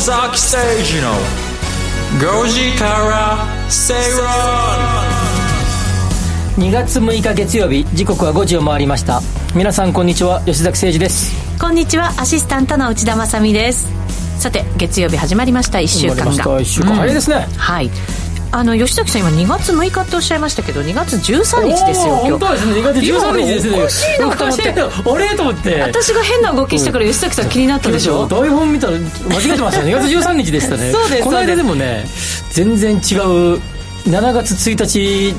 崎誠二の5時から正論2月6日月曜日時刻は5時を回りました。皆さんこんにちは。吉崎誠二です。こんにちは。アシスタントの内田まさです。さて月曜日始まりました。1週間が。1週間、早いですね、はいあの吉崎さん今2月6日っておっしゃいましたけど2月13日ですよ今日。本当ですね。2月13日ですね。おかしいなと思ってあれ？と思って。私が変な動きしたから吉崎さん気になったでしょ？台本見たら間違えてましたね。2月13日でしたね。そうです。この間でもね全然違う7月1日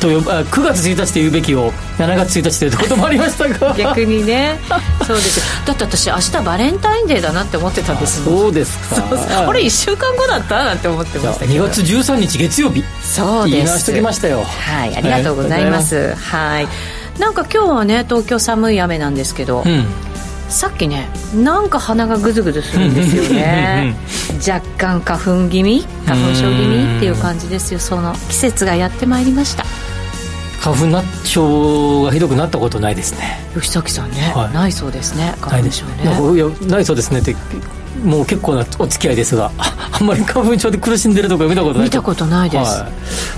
と呼ば9月1日と言うべきを7月1日ということもありましたが。逆にね。そうですだって私明日バレンタインデーだなって思ってたんですもん。そうですか。あれ1週間後だったなんて思ってました2月13日月曜日。そうです。言いしときましたよ。はい。ありがとうございます、はい、なんか今日はね東京寒い雨なんですけど、うんさっきねなんか鼻がぐずぐずするんですよね。若干花粉気味？花粉症気味？っていう感じですよ。その季節がやってまいりました。花粉症がひどくなったことないですね。吉崎さんね、はい、ないそうですね花粉症ね。ないそうですねってもう結構なお付き合いですがあんまり花粉症で苦しんでるとか見たことない見たことないです、はい。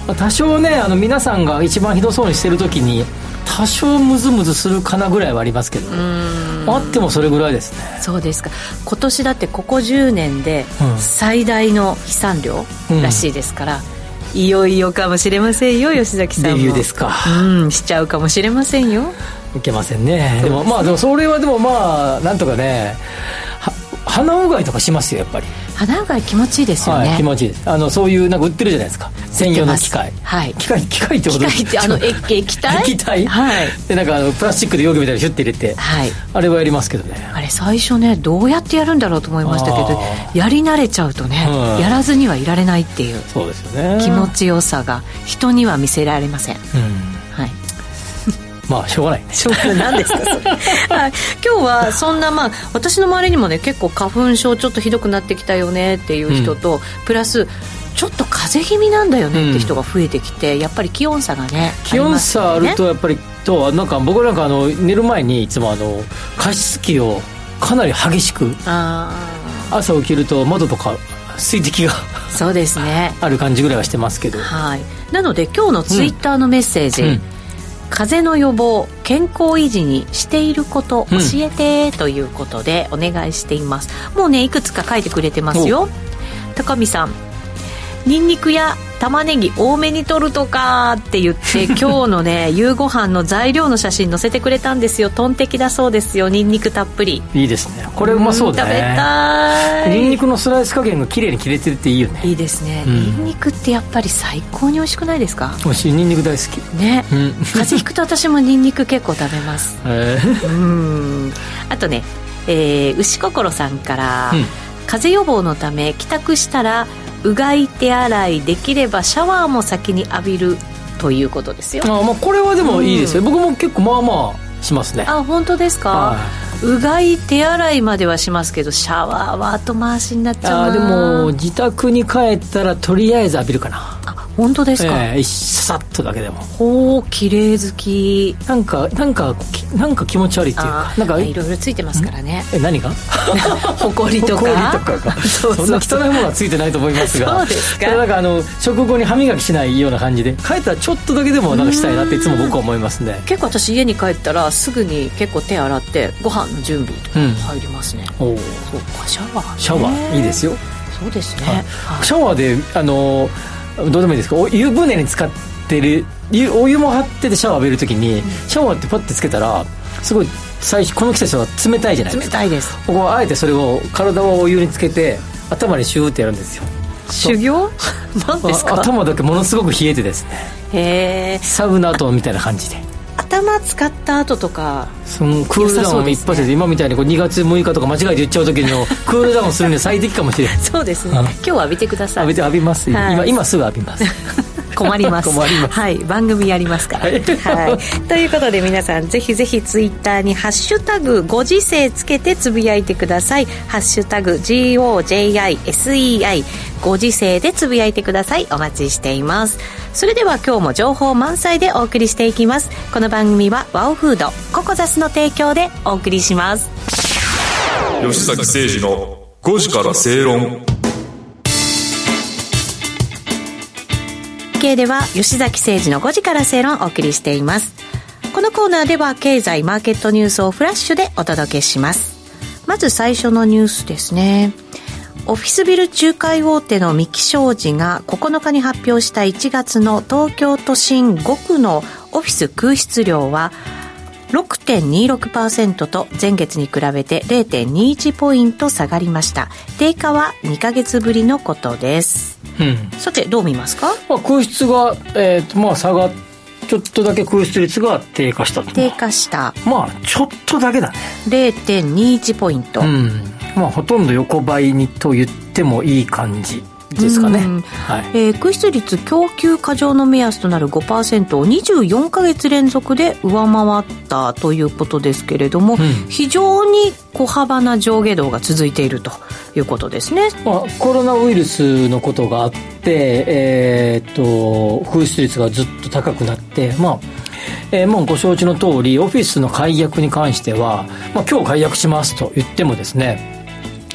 まあ、多少ねあの皆さんが一番ひどそうにしてる時に多少ムズムズするかなぐらいはありますけどあってもそれぐらいですね。そうですか。今年だってここ10年で最大の飛散量らしいですから、うん、いよいよかもしれませんよ吉崎さんも。デビューですか。うんしちゃうかもしれませんよ。いけませんね。でもまあでもそれはでもまあなんとかね鼻うがいとかしますよやっぱり鼻うがい気持ちいいですよね、はい、気持ちいい。ですあのそういうなんか売ってるじゃないですか。専用の機械。はい。機械機械ってこと 機械ってあの液体？液体？はい。でなんかあのプラスチックで容器みたいにシュッて入れてはい。あれはやりますけどね。あれ最初ねどうやってやるんだろうと思いましたけどやり慣れちゃうとね、うん、やらずにはいられないっていうそうですよね。気持ちよさが人には見せられません、うん、はいまあしょうがないね。しょうがない。何ですかそれ、はい、今日はそんなまあ私の周りにもね結構花粉症ちょっとひどくなってきたよねっていう人と、うん、プラスちょっと風邪気味なんだよねって人が増えてきて、うん、やっぱり気温差がね気温差あるとやっぱりとなんか僕なんかあの寝る前にいつもあの加湿器をかなり激しく朝起きると窓とか水滴がそうですね。ある感じぐらいはしてますけど。はい。なので今日のツイッターのメッセージ、うん風邪の予防健康維持にしていること教えて、ということでお願いしています。もうねいくつか書いてくれてますよ。高見さん。ニンニクや玉ねぎ多めに取るとかって言って 今日のね夕ご飯の材料の写真載せてくれたんですよ。トンテキだそうですよ。ニンニクたっぷり。いいですね。これうまそうだね、食べたい。ニンニクのスライス加減が綺麗に切れてるっていいよね。いいですね、うん、ニンニクってやっぱり最高に美味しくないですか？美味しい。ニンニク大好き。ね、うん、風邪ひくと私もニンニク結構食べます。へ えうん。あとね、えー、牛心さんから、うん、風邪予防のため帰宅したらうがい手洗いできればシャワーも先に浴びるということですよ。あ、まあ、これはでもいいですよ、うん、僕も結構まあまあしますね。あ本当ですか、はい、うがい手洗いまではしますけどシャワーは後回しになっちゃうな。あでも自宅に帰ったらとりあえず浴びるかな本当ですか、えー、さっとだけでも。ほう綺麗好き。なんかなんかなんか気持ち悪いっていうかなんかいろいろついてますからね。え何が？ほこりとか？ほこりとかそそんな汚いものはついてないと思いますが。そうですか？なんかあの食後に歯磨きしないような感じで帰ったらちょっとだけでもなんかしたいなっていつも僕は思いますね結構私家に帰ったらすぐに結構手洗ってご飯の準備とか入りますね、うん、おそうかシャワー、ね、シャワーいいですよ。そうですね、はい、シャワーであのどうでもいいですか？お湯船に使ってるお湯も張っててシャワー浴びるときに、シャワーってパッてつけたらすごい最初この季節は冷たいじゃないですか。冷たいです。ここあえてそれを体をお湯につけて頭にシューってやるんですよ。修行？何ですか？頭だけものすごく冷えてですね。へえ。サウナ後みたいな感じで頭使った後とかそのクールダウン一発で、ね、今みたいにこう2月6日とか間違えて言っちゃう時の クールダウンするには最適かもしれないそうですね。今日は浴びてください。浴びて浴びます、はい、今今すぐ浴びます困ります。困ります。はい番組やりますから。はい。はい、ということで皆さんぜひぜひツイッターに「ハッシュタグご時世」つけてつぶやいてください「ハッシュタグ #GOJISEI」ご時世でつぶやいてください。お待ちしています。それでは今日も情報満載でお送りしていきます。この番組はワオフードココザスの提供でお送りします。吉崎誠二の5時から正論系では吉崎誠二の5時から正論をお送りしています。このコーナーでは経済マーケットニュースをフラッシュでお届けします。まず最初のニュースですね。オフィスビル仲介大手の三木商事が9日に発表した1月の東京都心5区のオフィス空室量は6.26%と前月に比べて0.21ポイント下がりました。低下は2ヶ月ぶりのことです。うん。さてどう見ますか？まあ、空室が、えーとまあ、下がちょっとだけ空室率が低下したと。低下した。まあちょっとだけだね。0.21ポイント、うん。まあほとんど横ばいにと言ってもいい感じですかね。うん。はい。えー空室率供給過剰の目安となる5%を24か月連続で上回ったということですけれども、ん。非常に小幅な上下動が続いているということですね。まあ、コロナウイルスのことがあって、えーっと空室率がずっと高くなって、まあえーもうご承知の通りオフィスの解約に関しては、まあ、今日解約しますと言ってもですね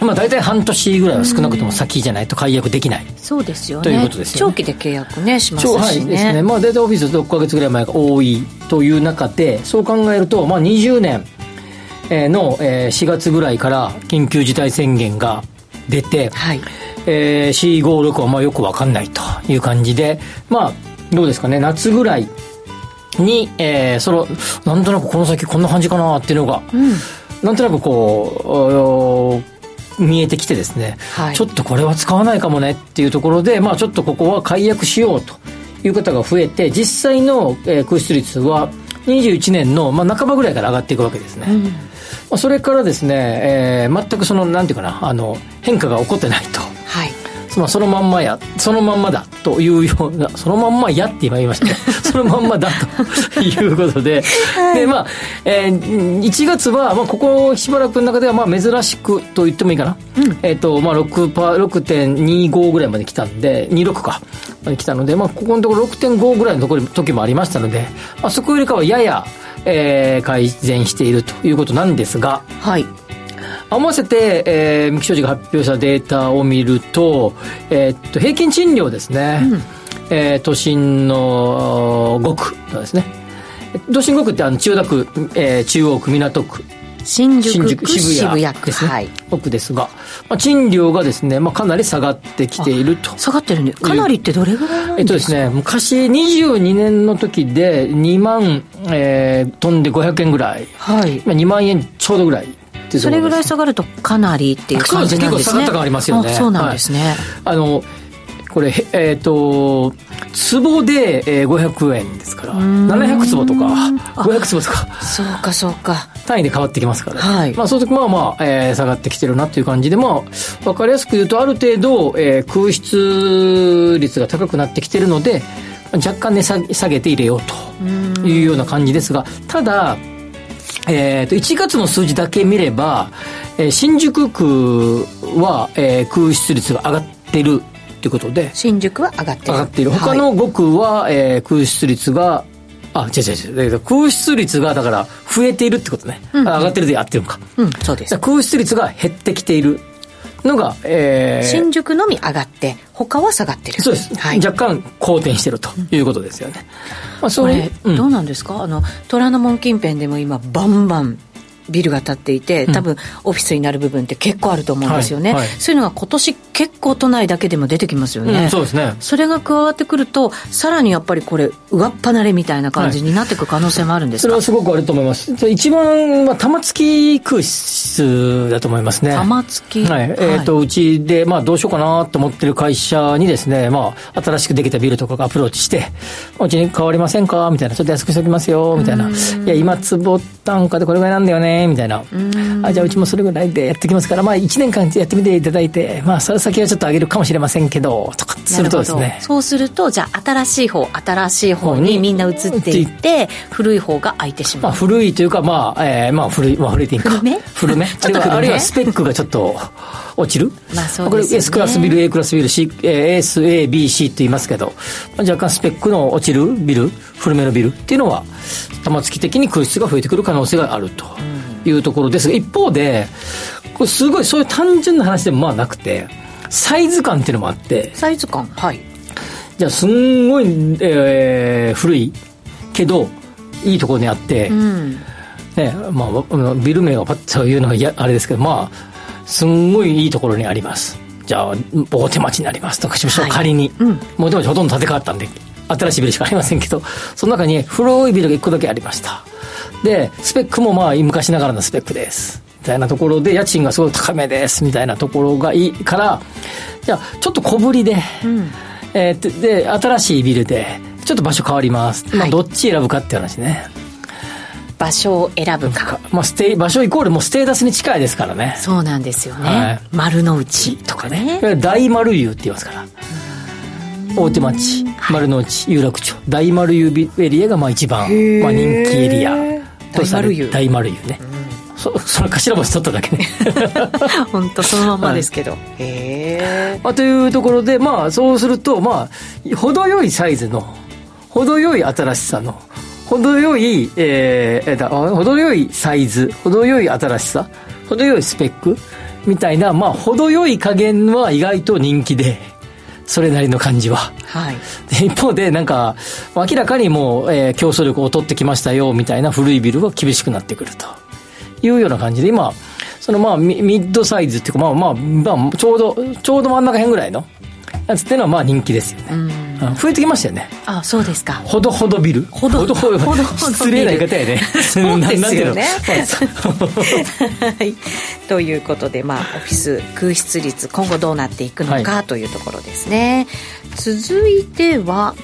まあ、大体半年ぐらいは少なくとも先じゃないと解約できない、そうですよね。ということですよね。長期で契約ねします超はいしですね。ねまあ大体オフィス6ヶ月ぐらい前が多いという中でそう考えると、まあ、20年えーのえー4月ぐらいから緊急事態宣言が出て、はい。えー、456はまあよくわかんないという感じでまあどうですかね。夏ぐらいに、えー、そのなんとなくこの先こんな感じかなっていうのが、なんとなくこうお見えてきてですね、はい。ちょっとこれは使わないかもねっていうところで、まあ、ちょっとここは解約しようという方が増えて実際の、えー空室率は21年の、まあ、半ばぐらいから上がっていくわけですね、まあ、それからですね、えー全くそのなんていうかなあの変化が起こってないとはいまあ、そのまんまや、そのまんまだというような、そのまんまやって今言いましたね。そのまんまだと いうことで、で、まあ、えー、1月は、まあ、ここしばらくの中では、まあ、珍しくと言ってもいいかな。えっ、と、まあ、6パー、6.25ぐらいまで来たんで、26か、まで来たので、まあ、ここのところ6.5ぐらいのところ時もありましたので、まあ、そこよりかはやや、えー、改善しているということなんですが、はい合わせて、えー、三木商事が発表したデータを見ると、えーっと、平均賃料ですね。えー都心の5区のですね。都心5区ってあの千代田区、えー中央区、港区、新宿渋谷渋谷区ですね。はい奥ですが、まあ、賃料がですね、まあ、かなり下がってきていると。下がってるねかなりってどれぐらいなんえっとでか、ですすね、昔22年の時で2万、えー飛んで500円ぐらい。はい今2万円ちょうどぐらいってそれぐらい下がるとかなりっていう感じなんですね。結構下がった感ありますよね。あそうなんですね、あの、これ、へえっ、と、坪で、えー500円ですから、700坪とか、500坪とか、そうかそうか。単位で変わってきますから、はい。まあ、そういう時まあまあ、えー下がってきてるなっていう感じで、まあ、わかりやすく言うと、ある程度、えー空室率が高くなってきてるので、若干値下げ下げて入れようというような感じですが、ただ、えー、と1月の数字だけ見れば、えー新宿区は、えー空室率が上がってるということで。新宿は上がってる。上がっている。他はい。の5区は、えー空室率があ違う違う違う。えー空室率がだから増えているってことね、あ上がってるで合ってるのか。うん。そうです。空室率が減ってきているのが、えー新宿のみ上がって他は下がってる。そうです、はい、若干好転してるということですよね、まあ、そこれ、うん。どうなんですか？あの虎ノ門近辺でも今バンバンビルが建っていて多分オフィスになる部分って結構あると思うんですよね、はいはい。そういうのが今年結構都内だけでも出てきますよね、うんそうですねそれが加わってくるとさらにやっぱりこれ上っ離れみたいな感じになっていく可能性もあるんですか、それはすごくあると思います。一番は玉突き空室だと思いますね。玉突き？はい。えっ、と、うちで、まあ、どうしようかなと思ってる会社にですね、まあ、新しくできたビルとかがアプローチして、うちに変わりませんか？みたいな。ちょっと安くしておきますよ、みたいな。いや、今、坪単価でこれぐらいなんだよね、みたいな。あ、じゃあ、うちもそれぐらいでやってきますから、まあ、1年間やってみていただいて、まあ、それ先先はちょっと上げるかもしれませんけどとかするとですね。そうするとじゃあ新しい方新しい方にみんな移っていって古い方が空いてしまう、まあ、古いというかまあ、えー、まあ古いまあ古いっていいか古め？古め？ちょっとあるいはスペックがちょっと落ちる？まあそうですよね。これ S クラスビル A クラスビル C、えー、SABC って言いますけど、まあ、若干スペックの落ちるビル古めのビルっていうのは玉突き的に空室が増えてくる可能性があるというところですが、一方でこれすごいそういう単純な話でもまあなくてサイズ感っていうのもあってサイズ感はい。じゃあすんごい、えー古いけどいいところにあって、うん。ねまあわ、ビル名をパッと言うのはやあれですけどまあすんごいいいところにあります。じゃあ大手町になります。とかしましょう、はい。仮に、うん。大手町ほとんど建て替わったんで新しいビルしかありませんけどその中に古いビルが1個だけありました。でスペックもまあ昔ながらのスペックですみたいなところで家賃がすごい高めですみたいなところがいいからじゃあちょっと小ぶりで、えーでで新しいビルでちょっと場所変わります、まあ、はい。どっち選ぶかっていう話ね、場所を選ぶか。まあ、ステイ場所イコールもうステータスに近いですからね。そうなんですよね、はい。丸の内とかね。大丸湯って言いますから。大手町。丸の内有楽町。大丸湯ビエリアがまあ一番、まあ、人気エリアとされ大丸湯ね、そ その頭文字取っただけね。本当そのまんまですけど、へえまあ、というところでまあそうするとまあ程よいサイズの程よい新しさの程よい、えーえ程よいサイズ程よい新しさ程よいスペックみたいなまあ程よい加減は意外と人気でそれなりの感じは。はい。で一方でなんか明らかにもう、えー競争力を取ってきましたよみたいな古いビルは厳しくなってくるというような感じで今そのまあミミッドサイズっていうかまあまあ、まあ、ちょうどちょうど真ん中辺ぐらいのやつっていうのはまあ人気ですよね、うん。増えてきましたよね。あそうですか。ほどほどビル。ほどほどほどほど失礼な言い方やね。そうですよね。はい、ということで、まあ、オフィス空室率今後どうなっていくのか、はというところですね。続いては、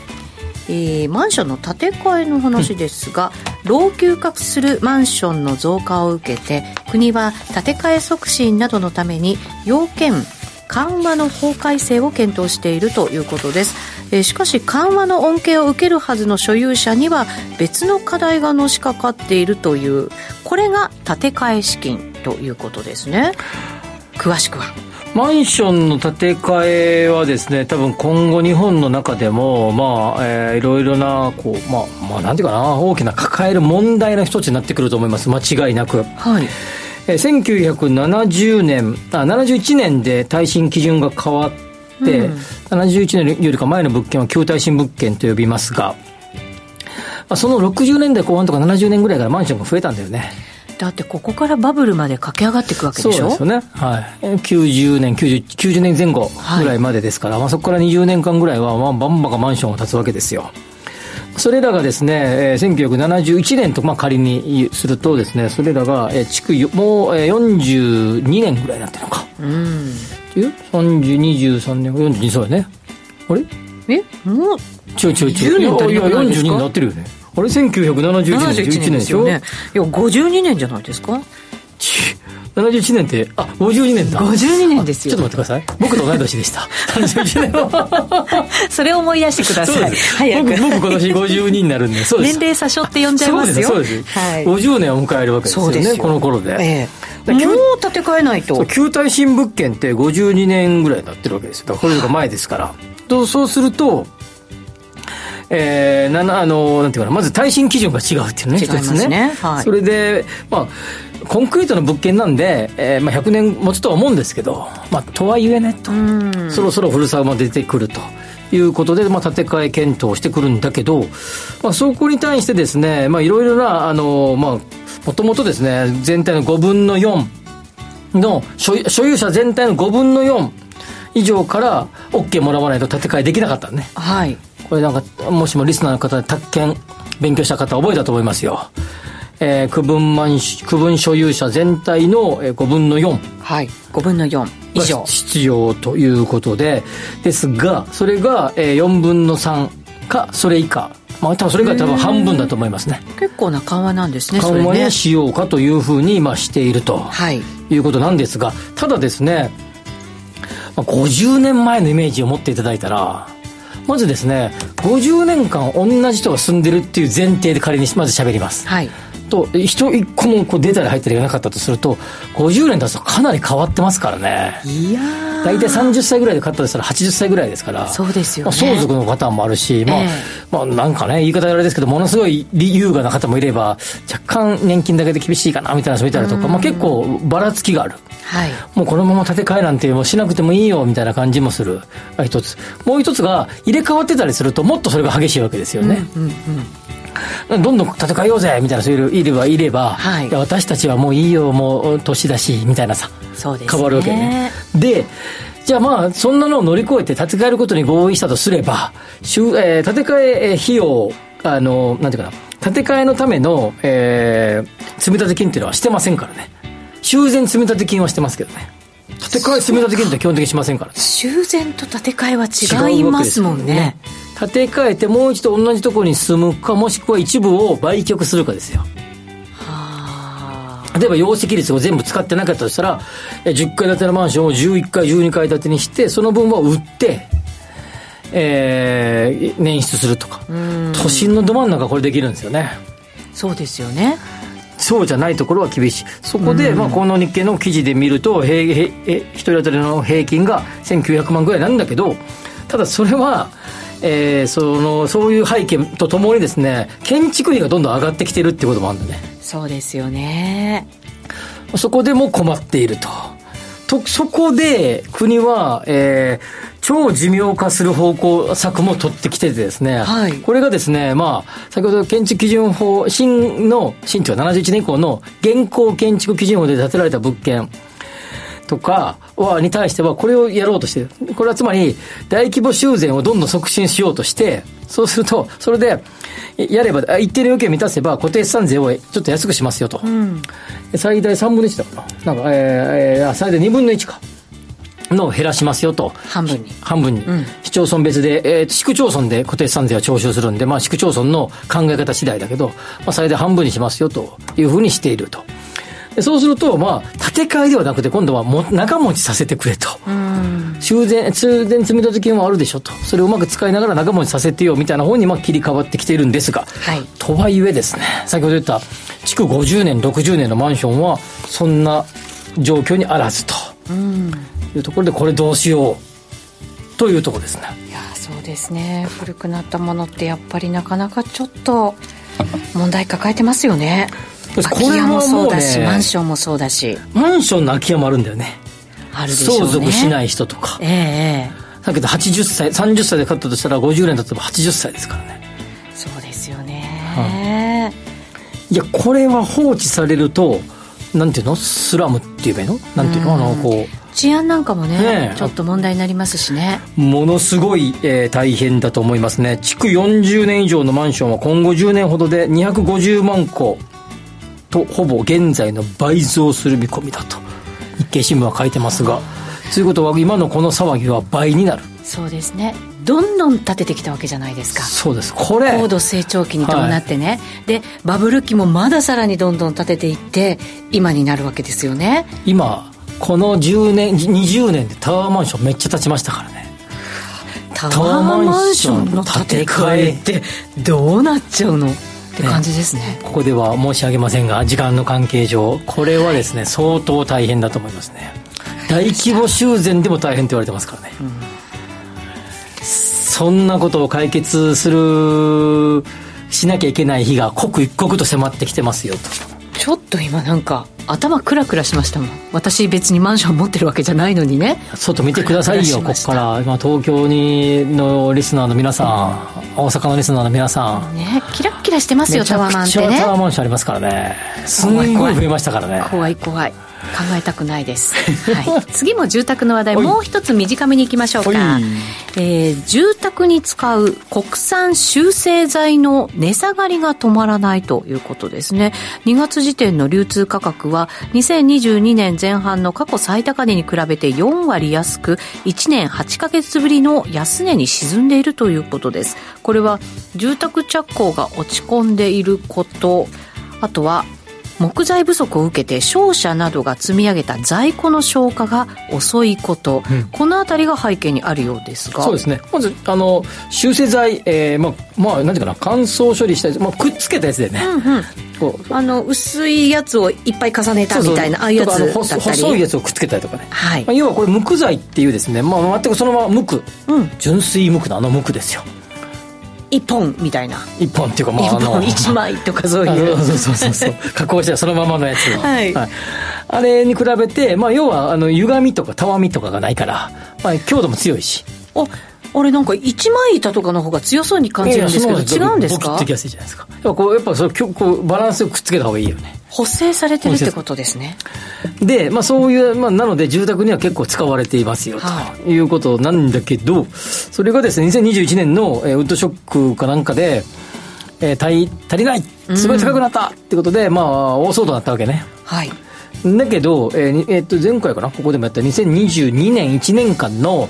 えーマンションの建て替えの話ですが、老朽化するマンションの増加を受けて国は建て替え促進などのために要件緩和の法改正を検討しているということです、えーしかし緩和の恩恵を受けるはずの所有者には別の課題がのしかかっているというこれが建て替え資金ということですね。詳しくは。マンションの建て替えはですね、多分今後日本の中でも、まあ、えーいろいろな、こう、まあ、まあ、なんていうかな、大きな抱える問題の一つになってくると思います。間違いなく。はいえー1970年、あ、71年で耐震基準が変わって、うん71年よりか前の物件は旧耐震物件と呼びますが、まあ、その60年代後半とか70年ぐらいからマンションが増えたんだよね。だってここからバブルまで駆け上がっていくわけそうでしょ？ですよね。はい。えー90年、90, 90年前後ぐらいまでですから、まあそこから20年間ぐらいは、まあ、バンバカマンションが建つわけですよ。それらがですね、えー1971年と、まあ、仮にするとですね、それらが、えー築よもう、えー42年ぐらいになってるのか。うん10 30、23年、42、そうよね。あれ？え？もう違う違う違う。10年足りなくないですか？いや42になってるよね。あれ ?1971 年、71 11年で年ですしょ？よねいや52年じゃないですか？ち71年って、あ、52年だ。52年ですよあちょっと待ってください。僕と同い年でした。71年は。それを思い出してください。早く僕、僕今年52になるんで、そうです。年齢差しょって呼んじゃいますよそうです、そうです。はい50年を迎えるわけですよね、すよこの頃で。ええでもう建て替えないと旧耐震物件って52年ぐらいになってるわけですよ。だからこれが前ですから。とそうすると、えー、ななあのなんていうかなまず耐震基準が違うっていうね違いますね。はい。それでまあコンクリートの物件なんで、えーまあ、100年持つとは思うんですけど、まあ、とはいえねと、うん。そろそろ古さも出てくると。いうことで、まあ、建て替え検討してくるんだけど、まあ、そこに対してですね、まあ、いろいろな、あの、まあ、もともとですね、全体の5分の4の所有、所有者全体の5分の4以上から OK もらわないと建て替えできなかったのね。はいこれなんか、もしもリスナーの方で宅建勉強した方覚えたと思いますよ。えー区分満し、区分所有者全体のえー5分の4。はい5分の4以上が必要ということで、ですが、それが、えー4分の3か、それ以下。まあ、多分それが多分半分だと思いますね。結構な緩和なんですね緩和ねにしようかというふうに、まあ、しているとはいいうことなんですが、ただですね、まあ、50年前のイメージを持っていただいたら、まずですね、50年間同じ人が住んでるっていう前提で仮にまず喋ります。はい。と人一個もこう出たり入ったりがなかったとすると50年経つとかなり変わってますからね。いや大体30歳ぐらいで買ったとしたら80歳ぐらいですから。そうですよ、ね、まあ、相続のパターンもあるし、まあ、えー、まあなんかね言い方あれですけどものすごい優雅な方もいれば若干年金だけで厳しいかなみたいな人もいたりとか、まあ、結構ばらつきがある。はい、もうこのまま建て替えなんてもうしなくてもいいよみたいな感じもする。一つ。もう一つが入れ替わってたりするともっとそれが激しいわけですよね、うんうんうんどんどん戦いようぜみたいな人いればいれば、はい、私たちはもういいよもう年だしみたいなさそうです、ね、変わるわけね。でじゃあまあそんなのを乗り越えて建て替えることに合意したとすれば、えー、建て替え費用あのなんていうかな建て替えのための、えー、積立金っていうのはしてませんからね。修繕積立金はしてますけどね。建て替え積立金って基本的にしませんから、ね、修繕と建て替えは違いますもんね建て替えてもう一度同じところに住むかもしくは一部を売却するかですよ。例えば容積率を全部使ってなかったとしたら10階建てのマンションを11階12階建てにしてその分は売ってえー、捻出するとか。都心のど真ん中これできるんですよね。そうですよね。そうじゃないところは厳しい。そこで、まあ、この日経の記事で見ると平平1人当たりの平均が1900万ぐらいなんだけどただそれはえー、そのそういう背景とともにですね建築費がどんどん上がってきてるってこともあるんだね。そうですよね。そこでも困っていると。とそこで国は、えー、超寿命化する方向策も取ってきててですね、はい、これがですね、まあ、先ほど建築基準法、新の、新というか71年以降の現行建築基準法で建てられた物件、とかは、に対しては、これをやろうとしてる。これはつまり、大規模修繕をどんどん促進しようとして、そうすると、それで、やれば、一定の要件を満たせば、固定資産税をちょっと安くしますよと。うん、最大3分の1だかな。なんか、えー、最大2分の1か。の減らしますよと。半分に。半分に。うん、市町村別で、えー、市区町村で固定資産税は徴収するんで、まあ市区町村の考え方次第だけど、まあ最大半分にしますよというふうにしていると。そうすると、まあ、建て替えではなくて、今度はも長持ちさせてくれと。修繕、通電積立金はあるでしょと。それをうまく使いながら長持ちさせてよ、みたいな方に、まあ、切り替わってきているんですが。はい。とはいえですね、先ほど言った、築50年、60年のマンションは、そんな状況にあらずと。いうところで、これどうしよう。というところですね。いや、そうですね。古くなったものって、やっぱりなかなかちょっと、問題抱えてますよね。空き家もそうだし、ね、マンションもそうだし。マンションの空き家もあるんだよね。あるでしょう、ね、相続しない人とか。ええだけど80歳30歳で買ったとしたら50年経てば80歳ですからね。そうですよね、はあ、いやこれは放置されるとなんていうの？スラムっていうばいいの？なんていうの？あのこう。治安なんかもね、ね、ちょっと問題になりますしね。ものすごい、えー、大変だと思いますね。築40年以上のマンションは今後10年ほどで250万戸とほぼ現在の倍増する見込みだと。日経新聞は書いてますがということは今のこの騒ぎは倍になる。そうですね。どんどん立ててきたわけじゃないですか。そうです。これ高度成長期に伴ってね、はい、でバブル期もまださらにどんどん立てていって今になるわけですよね。今この10年20年でタワーマンションめっちゃ建ちましたからね。タワーマンションの建て替えってどうなっちゃうの？って感じですね、ね、ここでは申し上げませんが時間の関係上これはですね、はい、相当大変だと思いますね。大規模修繕でも大変って言われてますからね、うん、そんなことを解決するしなきゃいけない日が刻一刻と迫ってきてますよとと今なんか頭クラクラしましたもん。私別にマンション持ってるわけじゃないのにね。外見てくださいよここから。今東京にのリスナーの皆さん大阪のリスナーの皆さん。ねキラッキラしてますよタワーマンってね。タワーマンションありますからね。すごい増えましたからね。怖い怖い考えたくないです、はい、次も住宅の話題もう一つ短めにいきましょうか、えー、住宅に使う国産修正材の値下がりが止まらないということですね。2月時点の流通価格は2022年前半の過去最高値に比べて4割安く1年8か月ぶりの安値に沈んでいるということです。これは住宅着工が落ち込んでいることあとは木材不足を受けて商社などが積み上げた在庫の消化が遅いこと、うん。この辺りが背景にあるようですが。そうですね。まずあの修正剤、えー、まあまあなんていうかな。乾燥処理したやつ、まあ、くっつけたやつでね、うんうん。こう。あの薄いやつをいっぱい重ねたみたいなああいうやつ細いやつをくっつけたりとかね、はい。まあ、要はこれ無垢材っていうですね、まあ、全くそのまま無垢。うん。純粋無垢のあの無垢ですよ一本みたいな。一本っていうかまあ一本一枚とかそうあいう。のそうそうそうそう。加工したそのままのやつを。はい。あれに比べて、まあ、要はあの歪みとかたわみとかがないから、まあ、強度も強いし。ああれなんか一枚板とかの方が強そうに感じるんですけど違うんですか？ボキッときやすいじゃないですか。やっぱこうやっぱそれきょこうバランスよくくっつけた方がいいよね。補正されてるってことですね。で、まあ、そういう、まあ、なので住宅には結構使われていますよはということなんだけど、それがですね2021年の、えーウッドショックかなんかで、えー足り足りないすごい高くなったってことで、まあ大騒動になったわけね。はい。だけど、えーにえーっと前回かな？ここでもやった2022年1年間の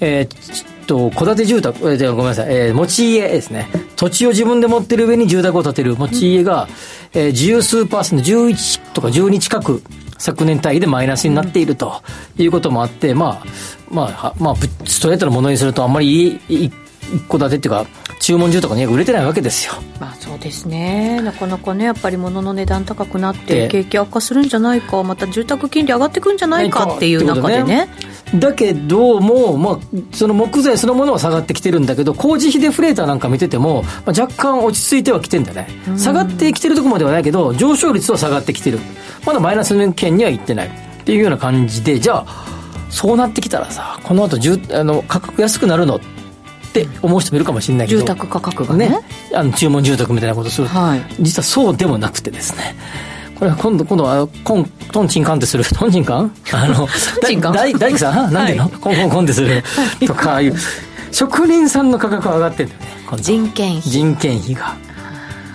えーと戸建て住宅、えーごめんなさい、えー持ち家ですね。土地を自分で持ってる上に住宅を建てる持ち家が、えー十数パーセント、11とか12近く、昨年単位でマイナスになっているということもあって、まあ、まあ、まあ、ストレートのものにするとあんまりいい一戸建てっていうか、注文住宅の家が売れてないわけですよ。まあそうですねなかなかねやっぱり物の値段高くなってで景気悪化するんじゃないかまた住宅金利上がってくんじゃないかっていう中でねだけども、まあ、その木材そのものは下がってきてるんだけど、工事費デフレーターなんか見てても、まあ、若干落ち着いてはきてんだね。下がってきてるとこまではないけど、上昇率は下がってきてる。まだマイナスの圏には行ってない。っていうような感じで、じゃあ、そうなってきたらさ、この後住あの価格安くなるのって思う人もいるかもしれないけど。住宅価格がねね。あの注文住宅みたいなことすると、はい実はそうでもなくてですね。これは今度、今度は、コン、トンチンカンってする。トンチンカン？あの、大大工さん？なんていうの、は コンコンコンってする。とか、ああいう、職人さんの価格は上がってんだよね。人件費人件費が。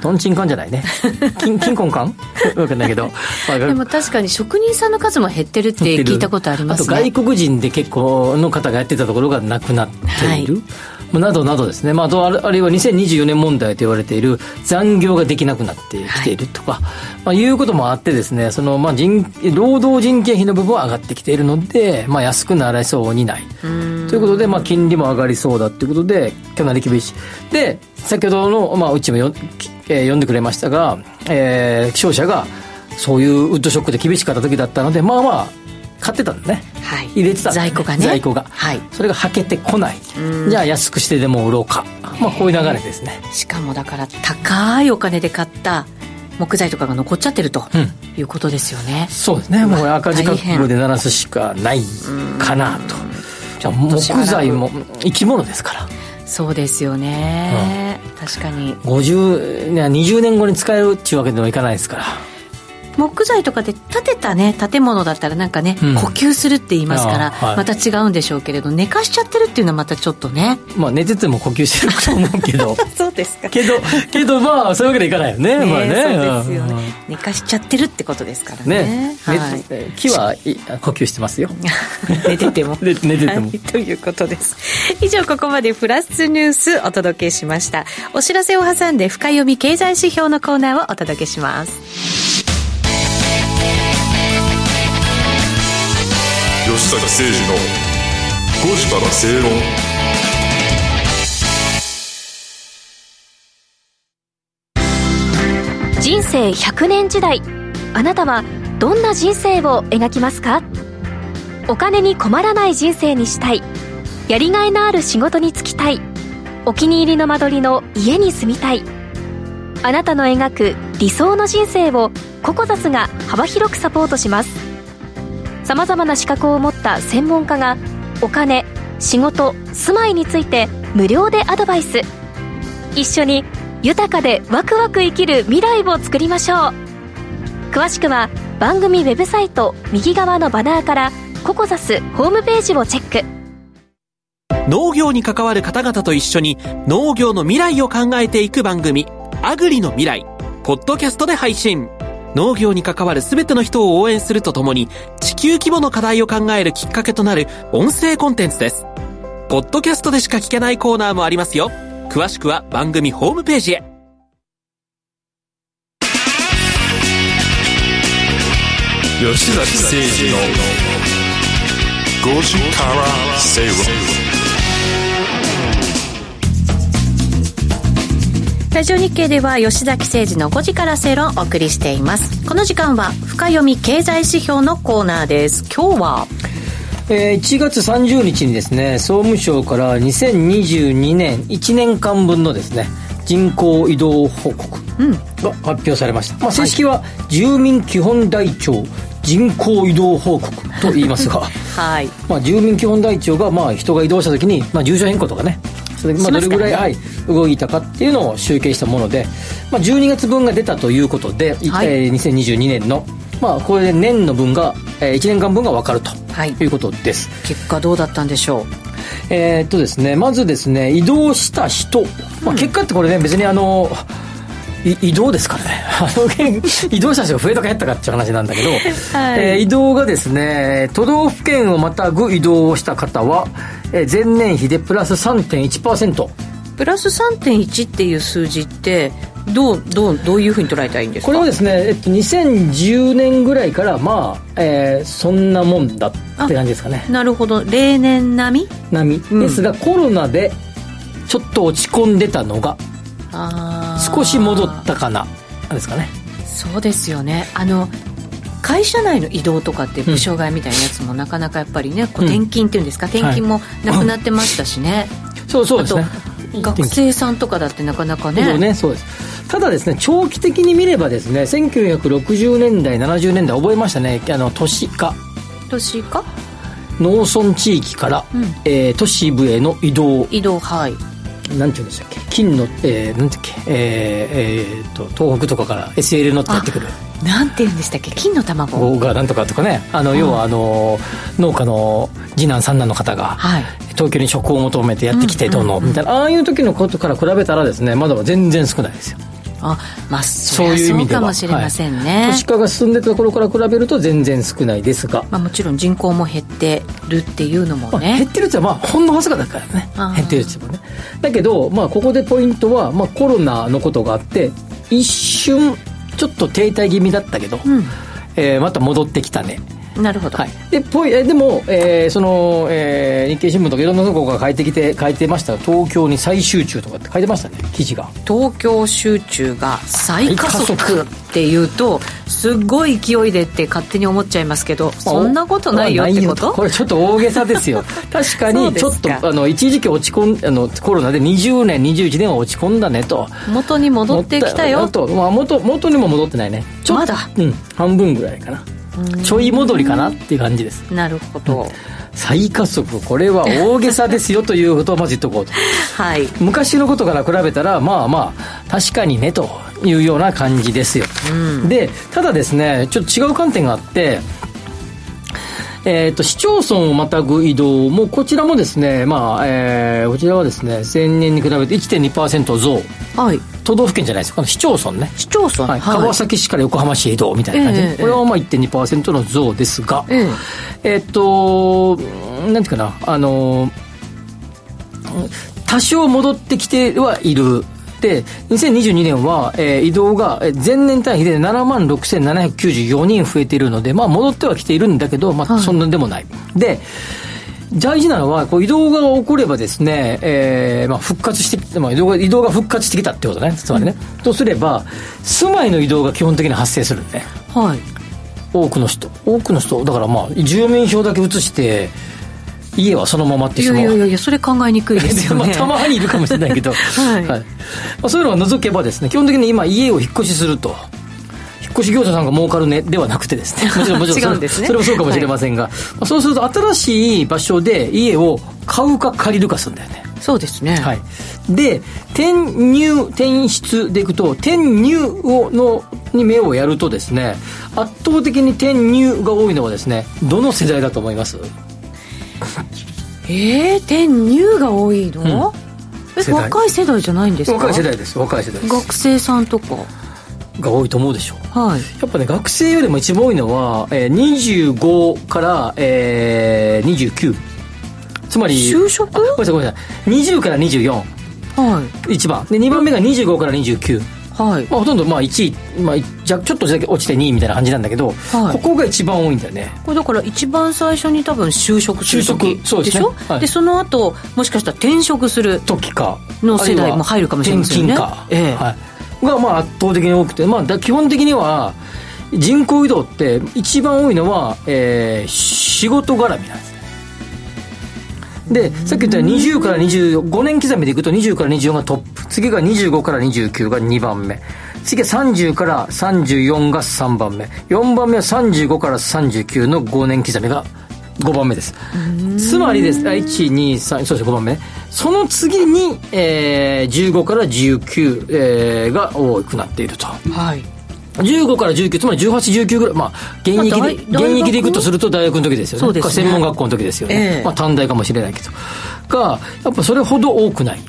トンチンカンじゃないね。金、金婚カンわかんないけど。まあでも確かに職人さんの数も減ってるって聞いたことありますねあと外国人で結構の方がやってたところがなくなっている。まあなどなどですね。まあ、あとあるあるいは2024年問題と言われている残業ができなくなってきているとか、まあ、いうこともあってですね、その、まあ、人、労働人件費の部分は上がってきているので、まあ、安くならそうにない。ということで、まあ、金利も上がりそうだっていうことで、かなり厳しい。で、先ほどの、まあ、うちもよ、えー読んでくれましたが、えー、商社が、そういうウッドショックで厳しかった時だったので、まあまあ、買ってたんだね。はい入れてた在庫がね在庫が。はいそれがはけてこない。じゃあ安くしてでも売ろうか。まあこういう流れですね。しかもだから高いお金で買った木材とかが残っちゃってるとうんいうことですよね、そうですね。もう赤字覚悟で鳴らすしかないかなと。じゃあ木材も生き物ですから。そうですよね、確かに。50、いや20年後に使えるっていうわけでもいかないですから。木材とかで建てたね建物だったらなんかね、うん。呼吸するって言いますから、はい。また違うんでしょうけれど寝かしちゃってるっていうのはまたちょっとね。まあ寝てても呼吸してると思うけど。そうですか。けど、けどまあそういうわけでいかないよね。まあね。そうですよね。うん。寝かしちゃってるってことですからね。ね。はい。木はい呼吸してますよ。寝てても。寝 寝てても。はいということです。以上ここまでプラスニュースお届けしました。お知らせを挟んで深読み経済指標のコーナーをお届けします坂誠二の5時から正論。人生100年時代あなたはどんな人生を描きますか？お金に困らない人生にしたいやりがいのある仕事に就きたいお気に入りの間取りの家に住みたいあなたの描く理想の人生をココザスが幅広くサポートします。さまざまな資格を持った専門家がお金仕事住まいについて無料でアドバイス。一緒に豊かでワクワク生きる未来を作りましょう。詳しくは番組ウェブサイト右側のバナーからココザスホームページをチェック。農業に関わる方々と一緒に農業の未来を考えていく番組「アグリの未来」ポッドキャストで配信。農業に関わる全ての人を応援するとともに地球規模の課題を考えるきっかけとなる音声コンテンツです。ポッドキャストでしか聞けないコーナーもありますよ。詳しくは番組ホームページへ。吉崎誠二の5時から正論ラジオ日経では吉崎誠二の5時から正論をお送りしています。この時間は深読み経済指標のコーナーです。今日は？えー1月30日にですね総務省から2022年1年間分のですね人口移動報告が発表されました、まあ、正式は住民基本台帳人口移動報告と言いますが。はい。まあ、住民基本台帳がまあ人が移動した時に、まあ、住所変更とかねまあどれぐらい、しますからはい、動いたかっていうのを集計したもので、まあ、12月分が出たということで、いはい。えー2022年の、まあ、これで年の分が、え1年間分が分かるとはい。いうことです、結果どうだったんでしょえーっとですねまずですね移動した人、まあ、結果ってこれね別にあのい移動ですからね。移動した人が増えたか減ったかっていう話なんだけど、えー移動がですね都道府県をまたぐ移動をした方は、えー前年比でプラス3.1%うプラス3.1っていう数字ってどうどうどういうふうに捉えたらいいんですか？これはですね、えっと、2010年ぐらいからまあ、えーそんなもんだって感じですかね。なるほど。例年並み？波、うん。ですがコロナでちょっと落ち込んでたのが少し戻ったかなですかね。そうですよね。あの会社内の移動とかって部署替えみたいなやつもなかなかやっぱりね、こううん転勤っていうんですか転勤もなくなってましたしね、そうそうですね。学生さんとかだってなかなかね。そうねそうですただですね長期的に見ればですね1960年代70年代覚えましたね。あの都市化。年か農村地域から、うん。えー都市部への移動。移動はいなんていうんでしたっけ？金の、えー、なんだっけ？えーえーと東北とかから SL 乗ってやってくるなんて言うんでしたっけ？金の卵。号がなんとかとかね。あの、要はあの農家の次男三男の方が、はい。東京に職を求めてやってきてどうの、みたいな。ああいう時のことから比べたらですねまだ全然少ないですよ。あまあそそういう意味では。かもしれませんね、都市化が進んでた頃から比べると全然少ないですが、まあ、もちろん人口も減ってるっていうのもまあ、減ねってるってまあほんのわずかだからね。減ってるってもね。だけど、まあ、ここでポイントは、まあ、コロナのことがあって一瞬ちょっと停滞気味だったけど、うん。えーまた戻ってきたねなるほど、はい、でポイえでも、えーその、えー日経新聞とかいろんなところが書いてきて書いてました。東京に再集中とかって書いてましたね。記事が。東京集中が再加速っていうとすっごい勢いでって勝手に思っちゃいますけどそんなことないよってこと？これちょっと大げさですよ。確かにちょっとあの一時期落ち込んあのコロナで20年21年は落ち込んだねと。元に戻ってきたよ。と、まあ、元元にも戻ってないね。まだ？うん。半分ぐらいかなちょい戻りかなっていう感じです。なるほど、再加速これは大げさですよということをまず言っとこうと。はい。昔のことから比べたらまあまあ確かにねというような感じですよ、でただですねちょっと違う観点があってえー、と市町村をまたぐ移動もこちらもですねまあ、えーこちらはですね前年に比べて1.2%増。はい都道府県じゃないです。か市町村ね。市町村、はい、川崎市から横浜市へ移動みたいな感じで、ええ。これはまあ1.2%の増ですが、ええ。っと、なんていうかな、あの、多少戻ってきてはいる。で、2022年は、えー移動がえー前年単位で7万6794人増えているので、まあ戻ってはきているんだけど、まあそんなでもない。で、大事なのは、こう移動が起こればですね、えーまあ、復活してまあ、移動が、移動が復活してきたってことね、つまりね。とすれば、住まいの移動が基本的に発生するんで、はい。多くの人。多くの人。だからまあ住民票だけ移して家はそのままっていやいやいやいやそれ考えにくいですよ まあ、ねたまにいるかもしれないけど、はい。まあ、そういうのを除けばですね基本的に今家を引っ越しすると越し業者さんが儲かるねではなくてですね。もちろんもちろんそね。それもそうかもしれませんが、まあ、そうすると新しい場所で家を買うか借りるかするんだよね。そうですね、はい、で転入転出でいくと転入をのに目をやるとですね圧倒的に転入が多いのはですねどの世代だと思います？えー、転入が多いの、え世代。若い世代じゃないんですか？若い世代です若い世代です。学生さんとかが多いと思うでしょ。うはい。やっぱね学生よりも一番多いのは、えー、25から、えー、29つまり就職？あごめんなさいごめんなさい。20から24は一番。で2番目が25から29いはい。まあ、ほとんどまあ1位、まあ、じゃちょっとだけ落ちて2位みたいな感じなんだけど、はい。ここが一番多いんだよね。これだから一番最初に多分就職する時就職そうでしょ、はい。でその後もしかしたら転職する時か。の世代も入るかもしれませんね。転勤か、ええ。はい、がまあ圧倒的に多くて、まあ、基本的には人口移動って一番多いのは、えー仕事絡みなんですね。でさっき言ったように20から25年刻みでいくと20から24がトップ。次が25から29が2番目。次は30から34が3番目。4番目は35から39の5年刻みが5番目です。つまりです。123そうです5番目。ねその次に、えー15から19、えーが多くなっていると。はい。15から19つまり1819ぐらいまあ現役で、現役でいくとすると大学の時ですよね。そうですね。専門学校の時ですよね、ええ。まあ短大かもしれないけど。がやっぱそれほど多くない、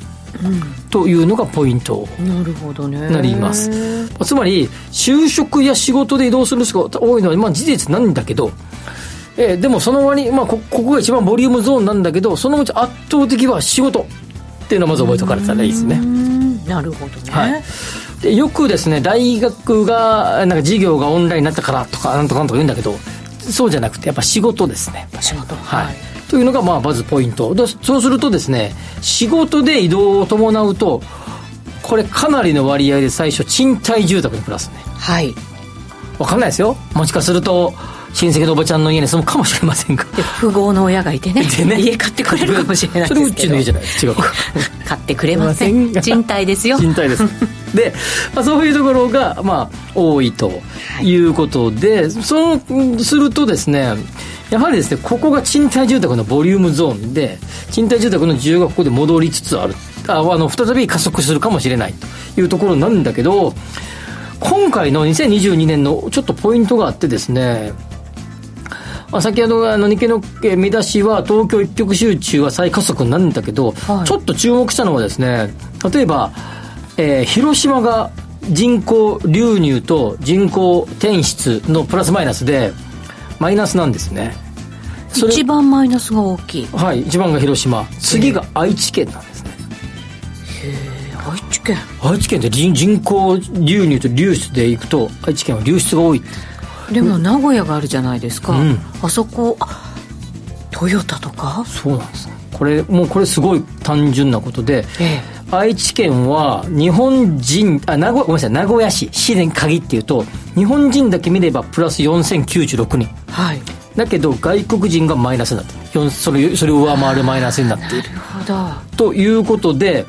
というのがポイント。なるほどね。なります。つまり就職や仕事で移動する人が多いのは、まあ、事実なんだけど、えーでもその割に、まあ、こここが一番ボリュームゾーンなんだけどそのうち圧倒的は仕事。っていうのをまず覚えておかれたらいいですね。うん。なるほどね、はい。でよくですね大学がなんか授業がオンラインになったからとかなんとかなんとか言うんだけどそうじゃなくてやっぱ仕事ですね。仕事。はい、というのがまあまずポイント。でそうするとですね仕事で移動を伴うとこれかなりの割合で最初賃貸住宅に暮らすね。はい。わかんないですよ。もしかすると親戚のおばちゃんの家に住むかもしれませんがで富豪の親がいてね。でね。家買ってくれるかもしれないそれうちの家じゃない。違う。か 買ってくれません。賃貸ですよ。賃貸です。で、まあ、そういうところが、まあ、多いということで、そうするとですねやはりですねここが賃貸住宅のボリュームゾーンで賃貸住宅の需要がここで戻りつつある。ああの再び加速するかもしれないというところなんだけど今回の2022年のちょっとポイントがあってですねまあ、先ほどあの日経のえー見出しは東京一極集中は再加速なんだけど、はい。ちょっと注目したのはですね例えば、えー広島が人口流入と人口転出のプラスマイナスでマイナスなんですね。一番マイナスが大きい。はい一番が広島。次が愛知県なんですね。愛知県。愛知県って人人口流入と流出でいくと愛知県は流出が多いでも名古屋があるじゃないですか、うん。あそこあトヨタとか？そうなんですこれもうこれすごい単純なことで、え愛知県は日本人あ名古ごめんなさい名古屋市市に限って言うと日本人だけ見ればプラス4096人。えはい。だけど外国人がマイナスになってそれそれを上回るマイナスになっている。なるほど。ということで